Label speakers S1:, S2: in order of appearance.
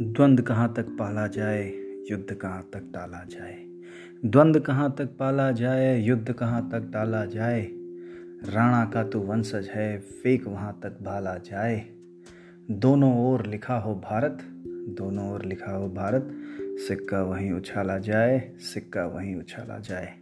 S1: द्वंद कहाँ तक पाला जाए, युद्ध कहाँ तक टाला जाए? द्वंद कहाँ तक पाला जाए, युद्ध कहाँ तक टाला जाए? राणा का तो वंशज है, फेक वहाँ तक भाला जाए। दोनों ओर लिखा हो भारत, दोनों ओर लिखा हो भारत। सिक्का वहीं उछाला जाए, सिक्का वहीं उछाला जाए।